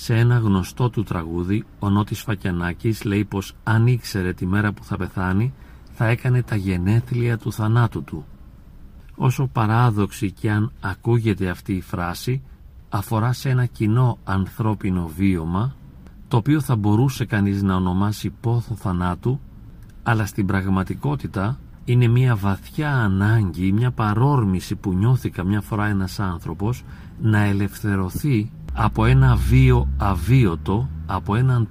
Σε ένα γνωστό του τραγούδι, ο Νότης Φακιανάκης λέει πως αν ήξερε τη μέρα που θα πεθάνει, θα έκανε τα γενέθλια του θανάτου του. Όσο παράδοξη και αν ακούγεται αυτή η φράση, αφορά σε ένα κοινό ανθρώπινο βίωμα, το οποίο θα μπορούσε κανείς να ονομάσει πόθο θανάτου, αλλά στην πραγματικότητα είναι μια βαθιά ανάγκη, μια παρόρμηση που νιώθει καμιά φορά ένας άνθρωπος να ελευθερωθεί από ένα βίο αβίωτο, από έναν